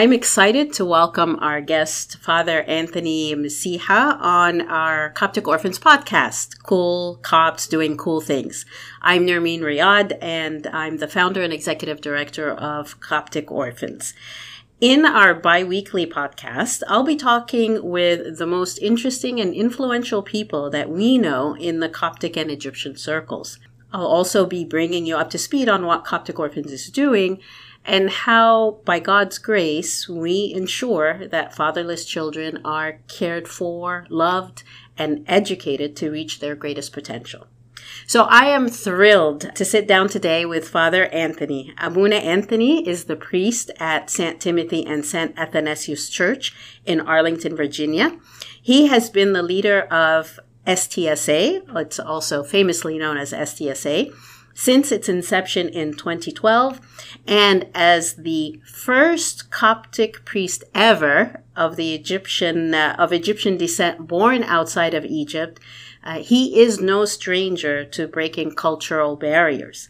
I'm excited to welcome our guest, Father Anthony Messeh, on our Coptic Orphans podcast, Cool Copts Doing Cool Things. I'm Nermien Riad, and I'm the founder and executive director of Coptic Orphans. In our bi weekly podcast, I'll be talking with the most interesting and influential people that we know in the Coptic and Egyptian circles. I'll also be bringing you up to speed on what Coptic Orphans is doing and how, by God's grace, we ensure that fatherless children are cared for, loved, and educated to reach their greatest potential. So I am thrilled to sit down today with Father Anthony. Abuna Anthony is the priest at St. Timothy and St. Athanasius Church in Arlington, Virginia. He has been the leader of STSA, it's also famously known as STSA, since its inception in 2012 and as the first Coptic priest ever of the Egyptian uh, of Egyptian descent born outside of Egypt uh, he is no stranger to breaking cultural barriers.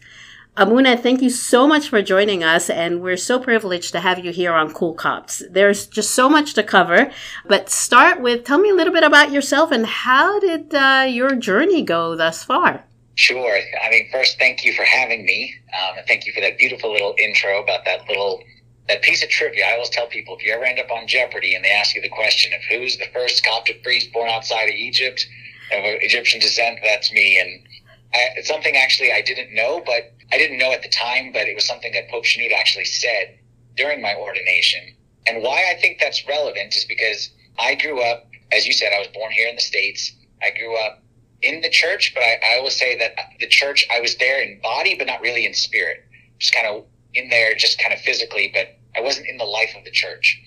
Abuna, thank you so much for joining us, and we're so privileged to have you here on Cool Copts. There's just so much to cover, but start with tell me a little bit about yourself and how did uh, your journey go thus far? Sure. I mean, first, thank you for having me, um, and thank you for that beautiful little intro about that little that piece of trivia. I always tell people if you ever end up on Jeopardy and they ask you the question of who's the first Coptic priest born outside of Egypt, of Egyptian descent, that's me. And I, it's something actually I didn't know, but I didn't know at the time, but it was something that Pope Shenouda actually said during my ordination. And why I think that's relevant is because I grew up, as you said, I was born here in the States. I grew up in the church, but I, I always say that the church, I was there in body, but not really in spirit. Just kind of in there, just kind of physically, but I wasn't in the life of the church.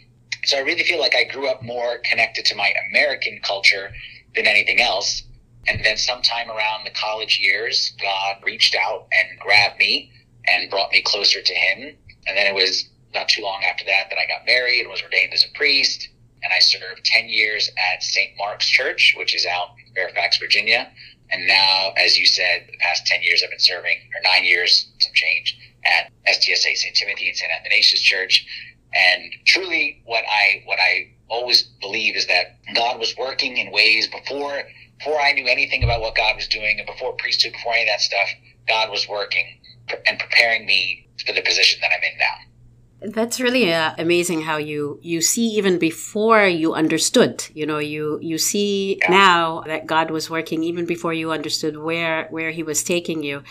So I really feel like I grew up more connected to my American culture than anything else. And then sometime around the college years, God reached out and grabbed me and brought me closer to Him. And then it was not too long after that that I got married and was ordained as a priest. And I served 10 years at St. Mark's Church, which is out in Fairfax, Virginia. And now, as you said, the past 10 years I've been serving, or nine years, some change, at STSA St. Timothy and St. Athanasius Church. And truly what I, what I always believe is that God was working in ways before before I knew anything about what God was doing and before priesthood, before any of that stuff, God was working and preparing me for the position that I'm in now. That's really uh, amazing how you you see even before you understood. You know, you you see yeah. now that God was working even before you understood where where He was taking you.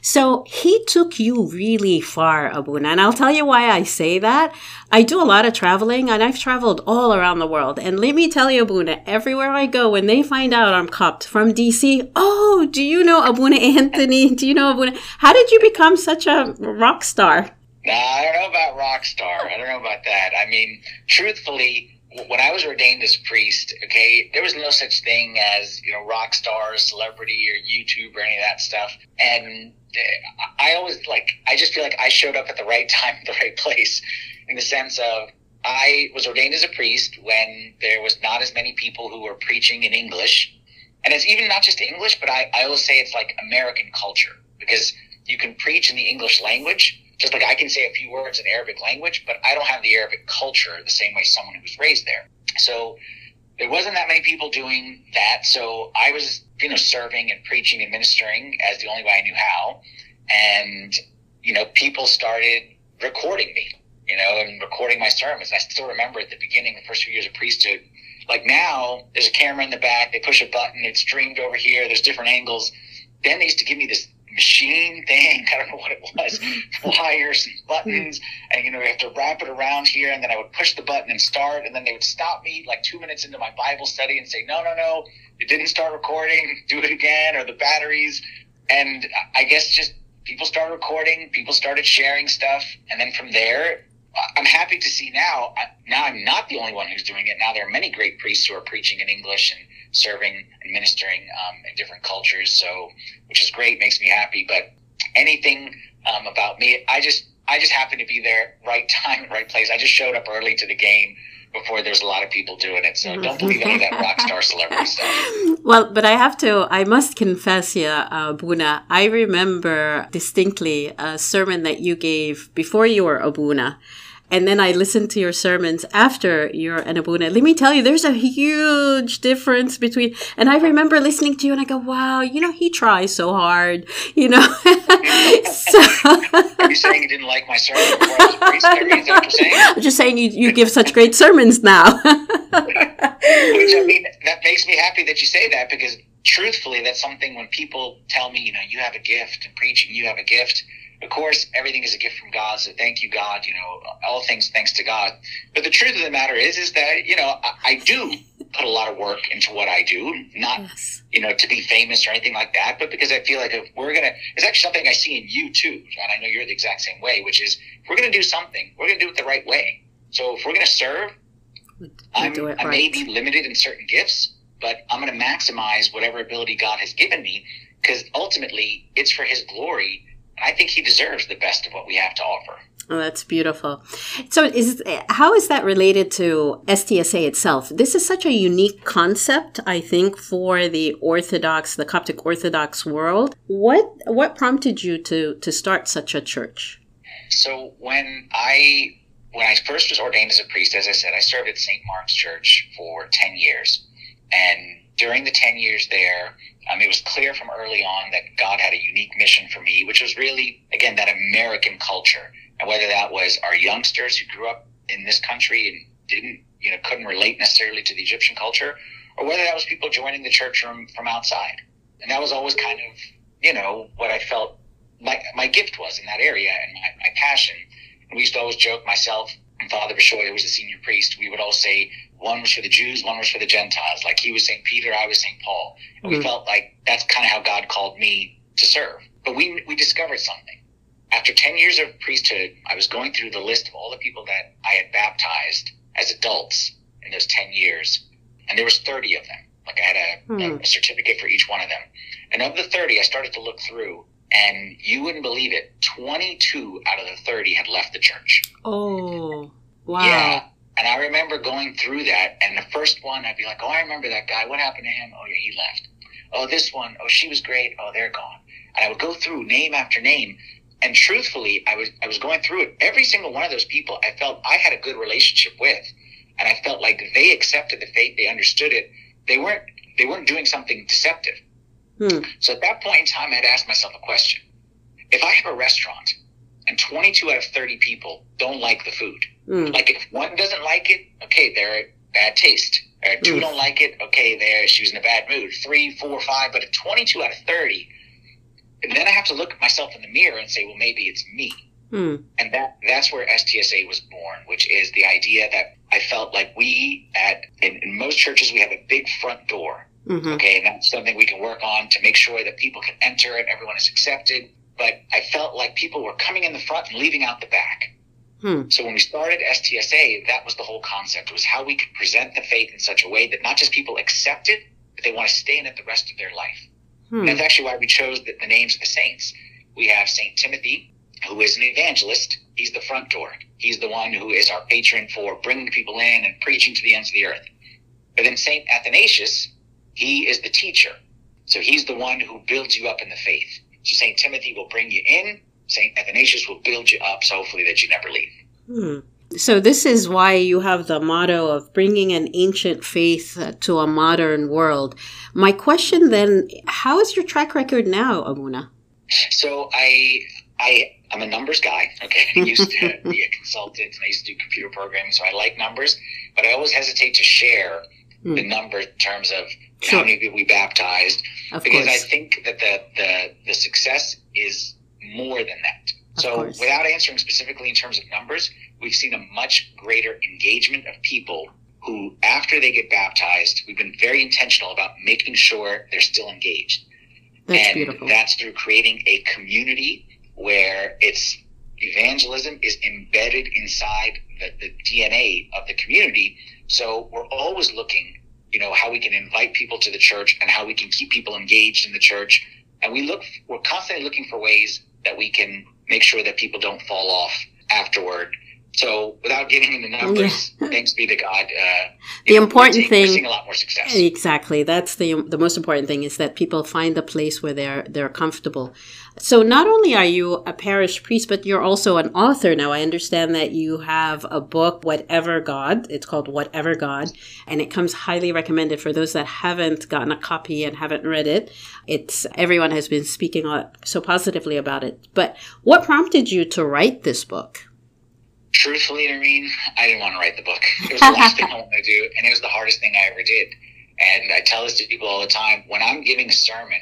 So He took you really far, Abuna, and I'll tell you why I say that. I do a lot of traveling, and I've traveled all around the world. And let me tell you, Abuna, everywhere I go, when they find out I'm Copt from DC, oh, do you know Abuna Anthony? Do you know Abuna? How did you become such a rock star? Nah, I don't know about rock star. I don't know about that. I mean, truthfully, when I was ordained as priest, okay, there was no such thing as you know rock star, celebrity, or YouTube or any of that stuff. And uh, I always like, I just feel like I showed up at the right time, the right place, in the sense of I was ordained as a priest when there was not as many people who were preaching in English, and it's even not just English, but I, I always say it's like American culture because you can preach in the English language just like I can say a few words in Arabic language, but I don't have the Arabic culture the same way someone who was raised there. So there wasn't that many people doing that. So I was, you know, serving and preaching and ministering as the only way I knew how. And, you know, people started recording me, you know, and recording my sermons. I still remember at the beginning, the first few years of priesthood, like now there's a camera in the back, they push a button, it's streamed over here, there's different angles. Then they used to give me this machine thing. I don't know what it was. Wires and buttons. And, you know, we have to wrap it around here. And then I would push the button and start. And then they would stop me like two minutes into my Bible study and say, no, no, no, it didn't start recording. Do it again. Or the batteries. And I guess just people started recording. People started sharing stuff. And then from there, I'm happy to see now. Now I'm not the only one who's doing it. Now there are many great priests who are preaching in English and serving and ministering um, in different cultures. So, which is great, makes me happy. But anything um, about me, I just I just happened to be there, right time, right place. I just showed up early to the game before there's a lot of people doing it. So don't believe any of that rock star celebrity stuff. Well, but I have to, I must confess here, uh, Buna, I remember distinctly a sermon that you gave before you were Abuna and then I listened to your sermons after your an abuna. Let me tell you, there's a huge difference between. And I remember listening to you, and I go, "Wow, you know, he tries so hard." You know. so, Are you saying you didn't like my sermon before I was a priest? Is that what you're saying? I'm just saying you you give such great sermons now. Which I mean, that makes me happy that you say that because truthfully, that's something when people tell me, you know, you have a gift in preaching, you have a gift. Of course, everything is a gift from God, so thank you, God. You know, all things thanks to God. But the truth of the matter is, is that you know, I, I do put a lot of work into what I do, not yes. you know to be famous or anything like that, but because I feel like if we're gonna, it's actually something I see in you too, and I know you're the exact same way, which is if we're gonna do something, we're gonna do it the right way. So if we're gonna serve, I'm, right. I may be limited in certain gifts, but I'm going to maximize whatever ability God has given me because ultimately it's for His glory. I think He deserves the best of what we have to offer. Oh, that's beautiful. So, is how is that related to STSA itself? This is such a unique concept, I think, for the Orthodox, the Coptic Orthodox world. What what prompted you to to start such a church? So, when I when I first was ordained as a priest, as I said, I served at St. Mark's Church for ten years. And during the 10 years there, um, it was clear from early on that God had a unique mission for me, which was really, again, that American culture. And whether that was our youngsters who grew up in this country and didn't, you know, couldn't relate necessarily to the Egyptian culture, or whether that was people joining the church from, from outside. And that was always kind of, you know, what I felt my, my gift was in that area and my, my passion. And we used to always joke, myself and Father Bishoy, who was a senior priest, we would all say, one was for the Jews, one was for the Gentiles. Like he was St. Peter, I was St. Paul. And mm-hmm. we felt like that's kind of how God called me to serve. But we, we discovered something. After 10 years of priesthood, I was going through the list of all the people that I had baptized as adults in those 10 years. And there was 30 of them. Like I had a, mm-hmm. a certificate for each one of them. And of the 30, I started to look through and you wouldn't believe it 22 out of the 30 had left the church oh wow yeah and I remember going through that, and the first one, I'd be like, oh, I remember that guy. What happened to him? Oh, yeah, he left. Oh, this one. Oh, she was great. Oh, they're gone. And I would go through name after name. And truthfully, I was I was going through it. Every single one of those people, I felt I had a good relationship with, and I felt like they accepted the faith. They understood it. They weren't they weren't doing something deceptive. Hmm. So at that point in time, I had ask myself a question: If I have a restaurant and 22 out of 30 people don't like the food, Mm. Like if one doesn't like it, okay, they're bad taste. Or two mm. don't like it, okay, there she was in a bad mood. Three, four, five, but twenty two out of thirty, and then I have to look at myself in the mirror and say, well, maybe it's me. Mm. And that that's where STSA was born, which is the idea that I felt like we at in, in most churches we have a big front door. Mm-hmm. Okay, and that's something we can work on to make sure that people can enter and everyone is accepted. But I felt like people were coming in the front and leaving out the back. Hmm. So when we started STSA, that was the whole concept. It was how we could present the faith in such a way that not just people accept it, but they want to stay in it the rest of their life. Hmm. And that's actually why we chose the, the names of the saints. We have Saint Timothy, who is an evangelist. He's the front door. He's the one who is our patron for bringing people in and preaching to the ends of the earth. But then Saint Athanasius, he is the teacher. So he's the one who builds you up in the faith. So Saint Timothy will bring you in, St. Athanasius will build you up so hopefully that you never leave. Hmm. So, this is why you have the motto of bringing an ancient faith to a modern world. My question then how is your track record now, Abuna? So, I, I, I'm a numbers guy. Okay. I used to be a consultant and I used to do computer programming. So, I like numbers, but I always hesitate to share hmm. the number in terms of sure. how many people we baptized of because course. I think that the, the, the success is more than that. Of so, course. without answering specifically in terms of numbers, we've seen a much greater engagement of people who, after they get baptized, we've been very intentional about making sure they're still engaged. That's and beautiful. that's through creating a community where it's evangelism is embedded inside the, the DNA of the community. So we're always looking, you know, how we can invite people to the church and how we can keep people engaged in the church. And we look, we're constantly looking for ways that we can make sure that people don't fall off afterward. So without getting into numbers, yeah. thanks be to God. Uh, the know, important seeing, thing, seeing a lot more success. Exactly, that's the the most important thing is that people find a place where they're they're comfortable. So not only are you a parish priest, but you're also an author now. I understand that you have a book, Whatever God. It's called Whatever God, and it comes highly recommended for those that haven't gotten a copy and haven't read it. It's everyone has been speaking so positively about it. But what prompted you to write this book? Truthfully, Noreen, I didn't want to write the book. It was the last thing I wanted to do, and it was the hardest thing I ever did. And I tell this to people all the time. When I'm giving a sermon,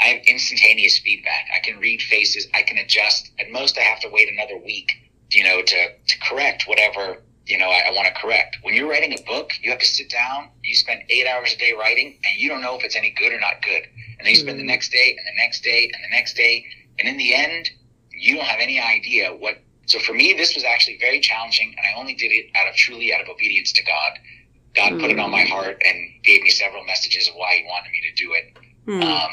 I have instantaneous feedback. I can read faces. I can adjust. At most, I have to wait another week, you know, to, to correct whatever, you know, I, I want to correct. When you're writing a book, you have to sit down. You spend eight hours a day writing, and you don't know if it's any good or not good. And then you spend the mm. next day, and the next day, and the next day. And in the end, you don't have any idea what so for me, this was actually very challenging, and I only did it out of truly out of obedience to God. God mm. put it on my heart and gave me several messages of why He wanted me to do it. Mm. Um,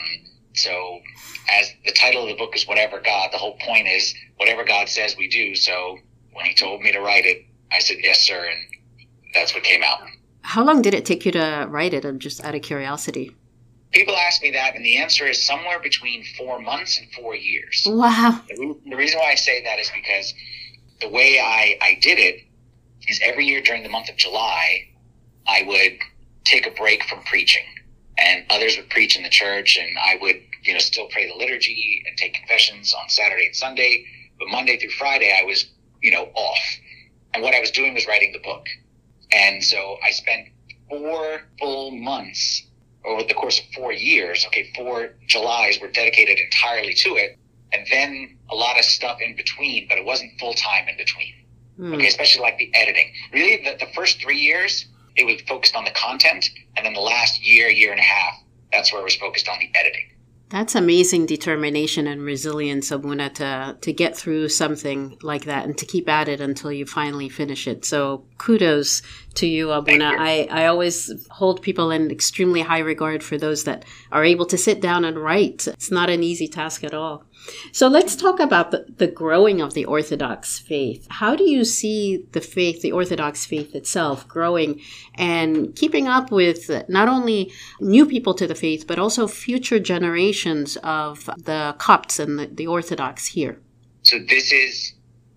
so, as the title of the book is "Whatever God," the whole point is whatever God says we do. So, when He told me to write it, I said yes, sir, and that's what came out. How long did it take you to write it? I'm just out of curiosity. People ask me that, and the answer is somewhere between four months and four years. Wow. The reason why I say that is because the way I, I did it is every year during the month of July, I would take a break from preaching, and others would preach in the church, and I would, you know, still pray the liturgy and take confessions on Saturday and Sunday. But Monday through Friday, I was, you know, off. And what I was doing was writing the book. And so I spent four full months over the course of four years, okay, four Julys were dedicated entirely to it. And then a lot of stuff in between, but it wasn't full time in between. Mm. Okay, especially like the editing. Really, the, the first three years, it was focused on the content. And then the last year, year and a half, that's where it was focused on the editing. That's amazing determination and resilience, Abuna, to, to get through something like that and to keep at it until you finally finish it. So kudos to you, Abuna. You. I, I always hold people in extremely high regard for those that are able to sit down and write. It's not an easy task at all. So let's talk about the, the growing of the Orthodox faith. How do you see the faith, the Orthodox faith itself, growing and keeping up with not only new people to the faith, but also future generations of the Copts and the, the Orthodox here? So this is,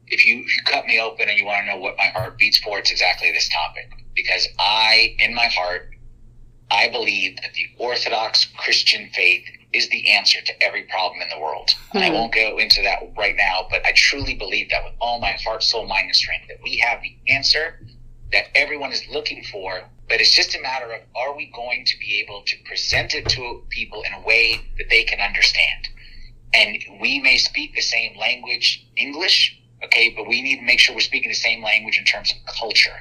if you, if you cut me open and you want to know what my heart beats for, it's exactly this topic. Because I, in my heart, I believe that the Orthodox Christian faith is the answer to every problem in the world. I hmm. won't go into that right now, but I truly believe that with all my heart, soul, mind, and strength, that we have the answer that everyone is looking for. But it's just a matter of are we going to be able to present it to people in a way that they can understand? And we may speak the same language, English, okay, but we need to make sure we're speaking the same language in terms of culture,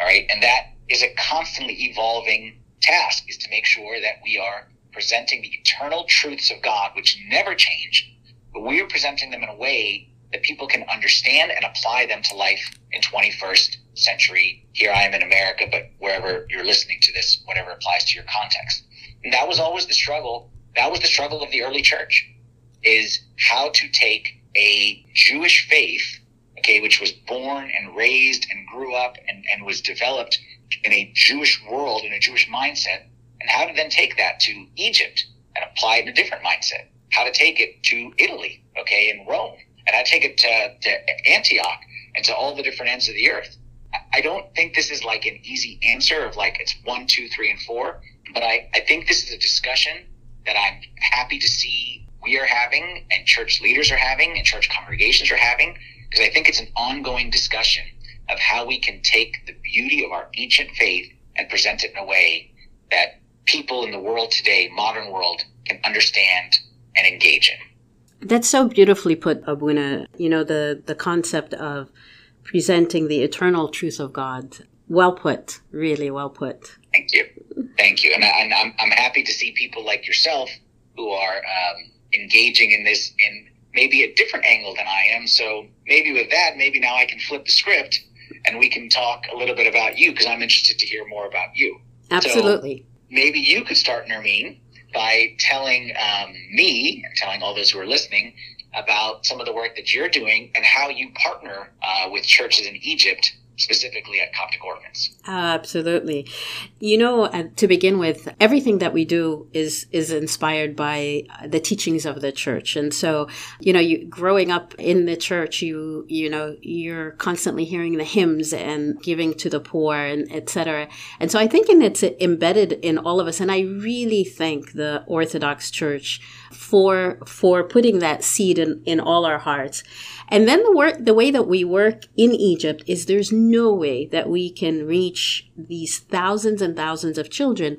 all right? And that is a constantly evolving task is to make sure that we are presenting the eternal truths of God, which never change, but we are presenting them in a way that people can understand and apply them to life in 21st century. Here I am in America, but wherever you're listening to this, whatever applies to your context. And that was always the struggle. That was the struggle of the early church is how to take a Jewish faith, okay, which was born and raised and grew up and, and was developed in a Jewish world, in a Jewish mindset, and how to then take that to Egypt and apply it in a different mindset. How to take it to Italy, okay, and Rome, and I take it to, to Antioch and to all the different ends of the earth. I don't think this is like an easy answer of like it's one, two, three, and four, but I, I think this is a discussion that I'm happy to see we are having and church leaders are having and church congregations are having because I think it's an ongoing discussion of how we can take the beauty of our ancient faith and present it in a way that people in the world today, modern world, can understand and engage in. That's so beautifully put, Abuna. You know, the, the concept of presenting the eternal truth of God. Well put, really well put. Thank you. Thank you. And, I, am I'm, I'm happy to see people like yourself who are um, engaging in this in maybe a different angle than I am. So maybe with that, maybe now I can flip the script and we can talk a little bit about you because I'm interested to hear more about you. Absolutely. So maybe you could start, Nermien, by telling um, me telling all those who are listening about some of the work that you're doing and how you partner uh, with churches in Egypt specifically at Coptic Orphans. Absolutely. You know, uh, to begin with, everything that we do is is inspired by the teachings of the church. And so, you know, you growing up in the church, you you know, you're constantly hearing the hymns and giving to the poor and etc. And so I think in it's embedded in all of us and I really thank the Orthodox Church for for putting that seed in, in all our hearts. And then the work, the way that we work in Egypt is there's no way that we can reach these thousands and thousands of children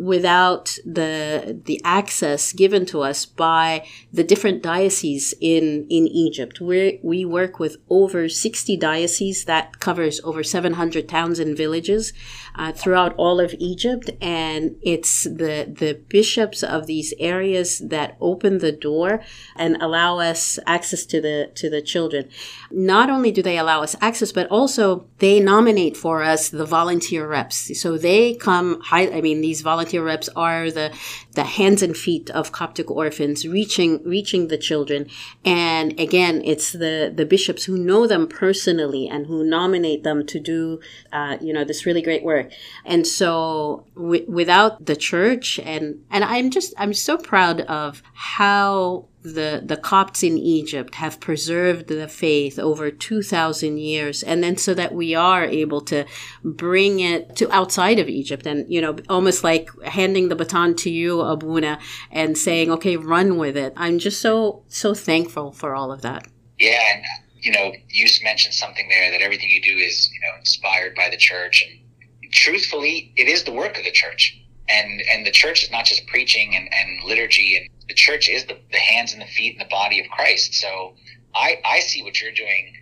without the the access given to us by the different dioceses in in Egypt. We we work with over 60 dioceses that covers over 700 towns and villages uh, throughout all of Egypt, and it's the the bishops of these areas that open the door and allow us access to the to the children. Not only do they allow us access, but also they nominate for us the volunteer reps. So they come. High, I mean, these volunteer volunteer reps are the the hands and feet of Coptic orphans reaching reaching the children. And again, it's the the bishops who know them personally and who nominate them to do uh, you know this really great work. And so w- without the church and and I'm just I'm so proud of how the the Copts in Egypt have preserved the faith over 2000 years and then so that we are able to bring it to outside of Egypt and you know almost like handing the baton to you Abuna and saying okay run with it. I'm just so so thankful for all of that. Yeah and you know you mentioned something there that everything you do is you know inspired by the church and truthfully it is the work of the church and and the church is not just preaching and, and liturgy and the church is the, the hands and the feet and the body of Christ. So I, I see what you're doing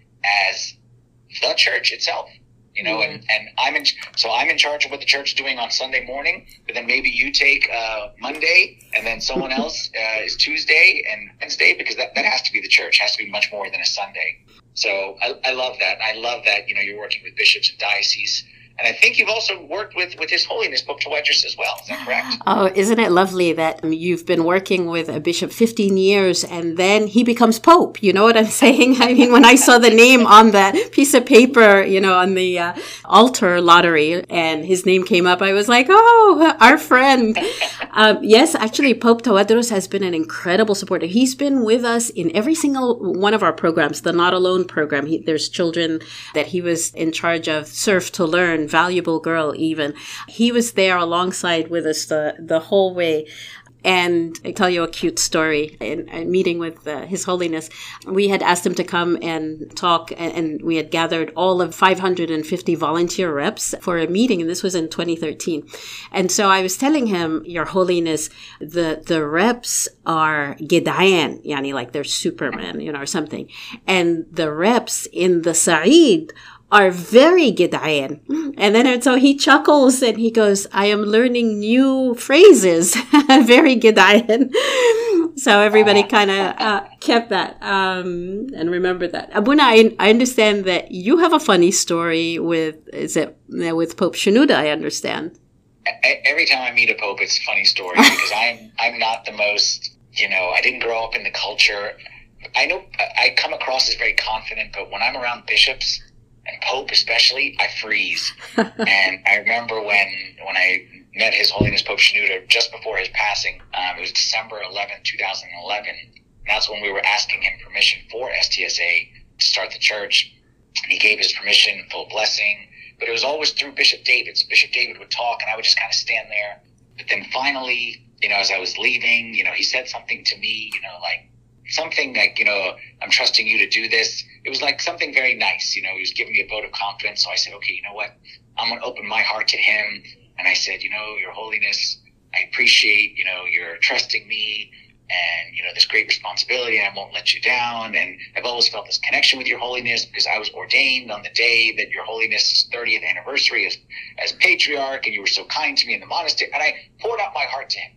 as the church itself, you know, mm-hmm. and, and I'm in, so I'm in charge of what the church is doing on Sunday morning, but then maybe you take uh, Monday and then someone else uh, is Tuesday and Wednesday because that, that has to be the church, it has to be much more than a Sunday. So I, I love that. I love that, you know, you're working with bishops and dioceses and I think you've also worked with, with His Holiness Pope Tawadros as well. Is that correct? Oh, isn't it lovely that you've been working with a bishop 15 years and then he becomes Pope? You know what I'm saying? I mean, when I saw the name on that piece of paper, you know, on the uh, altar lottery and his name came up, I was like, oh, our friend. um, yes, actually, Pope Tawadros has been an incredible supporter. He's been with us in every single one of our programs, the Not Alone program. He, there's children that he was in charge of, Serve to Learn valuable girl even he was there alongside with us the the whole way and I tell you a cute story. In a meeting with uh, His Holiness, we had asked him to come and talk, and, and, we had gathered all of 550 volunteer reps for a meeting, and this was in 2013. And so I was telling him, Your Holiness, the the reps are Gedayan, yani like they're Superman, you know, or something, and the reps in the Saeed are very Gidayan. And then so he chuckles and he goes, I am learning new phrases, very Gidayan. so everybody kind of uh, kept that um, and remembered that. Abuna, I, I, understand that you have a funny story with, is it with Pope Shenouda, I understand. Every time I meet a pope, it's a funny story because I'm, I'm not the most, you know, I didn't grow up in the culture. I know I come across as very confident, but when I'm around bishops, and Pope especially, I freeze. and I remember when when I met His Holiness Pope Shenouda just before his passing. Um, it was December 11, 2011. And that's when we were asking him permission for STSA to start the church. And he gave his permission, full blessing. But it was always through Bishop David. So Bishop David would talk, and I would just kind of stand there. But then finally, you know, as I was leaving, you know, he said something to me, you know, like something like, you know, I'm trusting you to do this it was like something very nice. You know, he was giving me a vote of confidence. So I said, okay, you know what? I'm going to open my heart to him. And I said, you know, Your Holiness, I appreciate, you know, you're trusting me and, you know, this great responsibility and I won't let you down. And I've always felt this connection with Your Holiness because I was ordained on the day that Your Holiness' 30th anniversary as, as patriarch and you were so kind to me in the monastery. And I poured out my heart to him.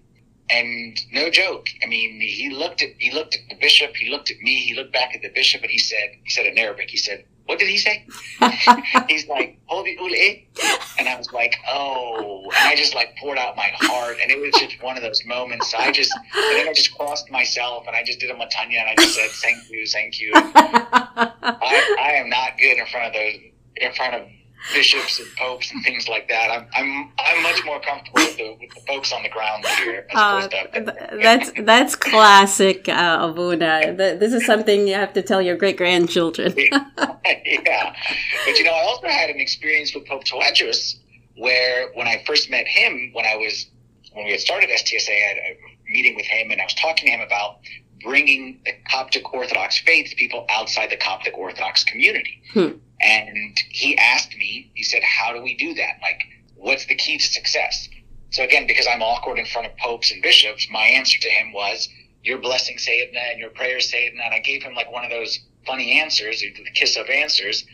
And no joke. I mean, he looked at he looked at the bishop. He looked at me. He looked back at the bishop, and he said he said in Arabic. He said, what did he say? He's like, Holy ule. And I was like, oh. And I just like poured out my heart. And it was just one of those moments. I just, and then I just crossed myself and I just did a matanya and I just said, thank you, thank you. I, I am not good in front of those, in front of bishops and popes and things like that. I'm I'm I'm much more comfortable with the, with the folks on the ground here. Uh, that's that's classic, uh, Abuna. This is something you have to tell your great grandchildren. yeah, but you know, I also had an experience with Pope Tawadros where when I first met him, when I was when we had started STSA, I had a meeting with him, and I was talking to him about bringing the Coptic Orthodox faith to people outside the Coptic Orthodox community. Hmm. And he asked me, he said, How do we do that? Like, what's the key to success? So again, because I'm awkward in front of popes and bishops, my answer to him was, Your blessing say it and your prayers say it And I gave him like one of those funny answers, the kiss of answers.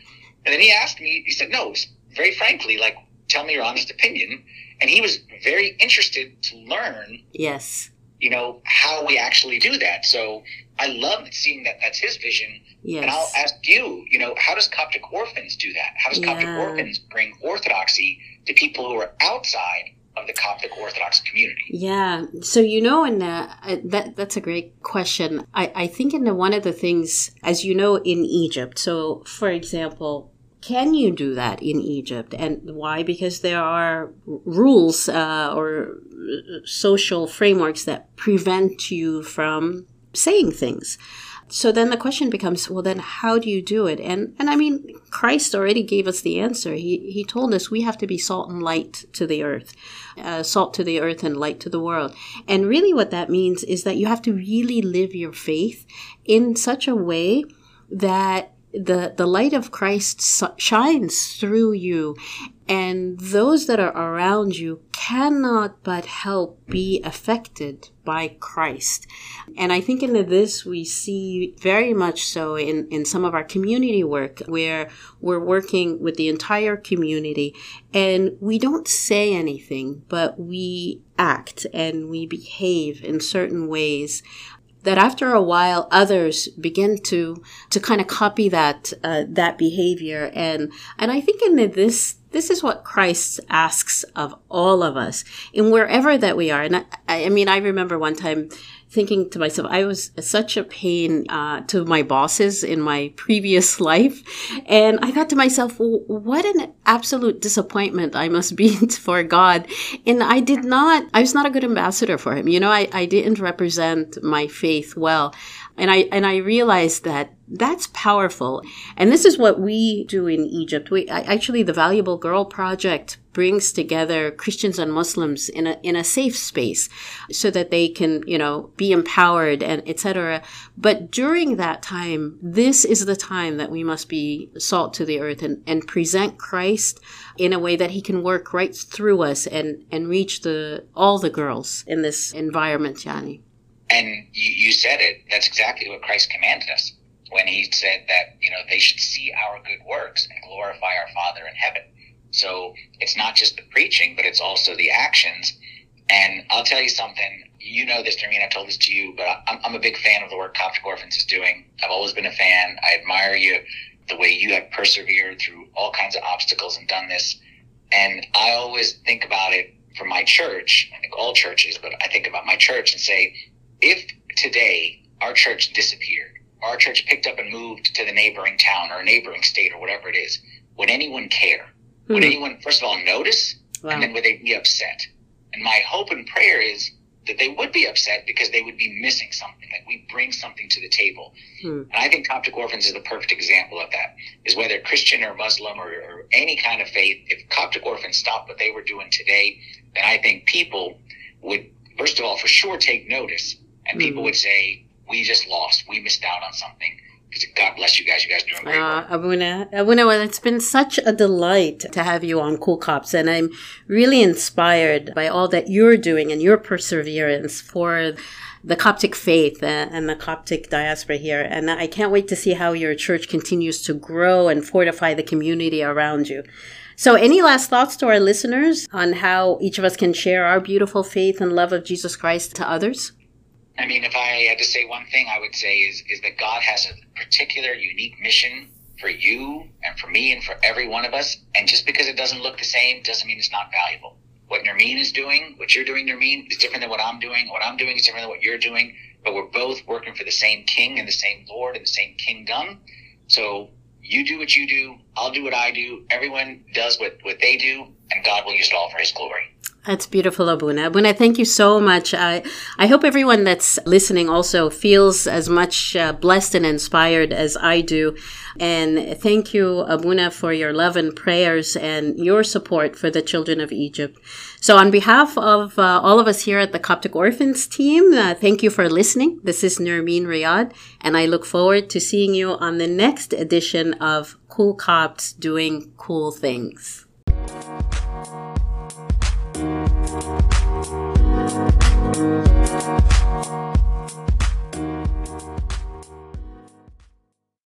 And then he asked me, he said, No, very frankly, like, tell me your honest opinion. And he was very interested to learn. Yes. You know, how we actually do that. So I love seeing that that's his vision. Yes. And I'll ask you, you know, how does Coptic Orphans do that? How does Coptic. Orphans bring orthodoxy to people who are outside of the Coptic Orthodox community? Yeah. So you know, and uh, that that's a great question. I I think in the, one of the things, as you know, in Egypt. So for example. Can you do that in Egypt? And why? Because there are rules uh, or uh, social frameworks that prevent you from saying things. So then the question becomes, well, then how do you do it? And and I mean, Christ already gave us the answer. He he told us we have to be salt and light to the earth, uh, salt to the earth and light to the world. And really, what that means is that you have to really live your faith in such a way that the the light of Christ shines through you. And those that are around you cannot but help be affected by Christ. And I think in this we see very much so in, in some of our community work where we're working with the entire community. And we don't say anything, but we act and we behave in certain ways that after a while others begin to to kind of copy that uh, that behavior. And and I think in this this is what Christ asks of all of us in wherever that we are. And I, I mean I remember one time thinking to myself, I was such a pain uh, to my bosses in my previous life. And I thought to myself, what an absolute disappointment I must be for God. And I did not, I was not a good ambassador for him. You know, I, I didn't represent my faith well. And I, and I realized that that's powerful. And this is what we do in Egypt. We actually, the Valuable Girl Project brings together Christians and Muslims in a, in a safe space so that they can, you know, be empowered and etc. But during that time, this is the time that we must be salt to the earth and, and present Christ in a way that he can work right through us and, and reach the, all the girls in this environment, Yanni. And you, you said it. That's exactly what Christ commanded us when he said that, you know, they should see our good works and glorify our Father in heaven. So it's not just the preaching, but it's also the actions. And I'll tell you something. You know this, Nermien. I've told this to you, but I'm, I'm a big fan of the work Coptic Orphans is doing. I've always been a fan. I admire you, the way you have persevered through all kinds of obstacles and done this. And I always think about it for my church. I think all churches, but I think about my church and say, if today our church disappeared, our church picked up and moved to the neighboring town or neighboring state or whatever it is, would anyone care? Mm-hmm. Would hmm. anyone, first of all, notice? Wow. And then would they be upset? And my hope and prayer is that they would be upset because they would be missing something. Like we bring something to the table. Hmm. And I think Coptic Orphans is the perfect example of that. Is whether Christian or Muslim or, or any kind of faith, if Coptic Orphans stopped what they were doing today, then I think people would, first of all, for sure take notice. And people hmm. would say, we just lost. We missed out on something. God bless you guys. You guys doing great. Uh, Abuna, Abuna, well, it's been such a delight to have you on Cool Copts, and I'm really inspired by all that you're doing and your perseverance for the Coptic faith and the Coptic diaspora here. And I can't wait to see how your church continues to grow and fortify the community around you. So, any last thoughts to our listeners on how each of us can share our beautiful faith and love of Jesus Christ to others? I mean, if I had to say one thing, I would say is is that God has a particular, unique mission for you and for me and for every one of us. And just because it doesn't look the same doesn't mean it's not valuable. What Nermien is doing, what you're doing, Nermien, is different than what I'm doing. What I'm doing is different than what you're doing. But we're both working for the same king and the same Lord and the same kingdom. So you do what you do, I'll do what I do. Everyone does what, what they do, and God will use it all for his glory. That's beautiful, Abuna. Abuna, thank you so much. I, I hope everyone that's listening also feels as much uh, blessed and inspired as I do. And thank you, Abuna, for your love and prayers and your support for the children of Egypt. So on behalf of uh, all of us here at the Coptic Orphans team, uh, thank you for listening. This is Nermien Riad, and I look forward to seeing you on the next edition of Cool Copts Doing Cool Things.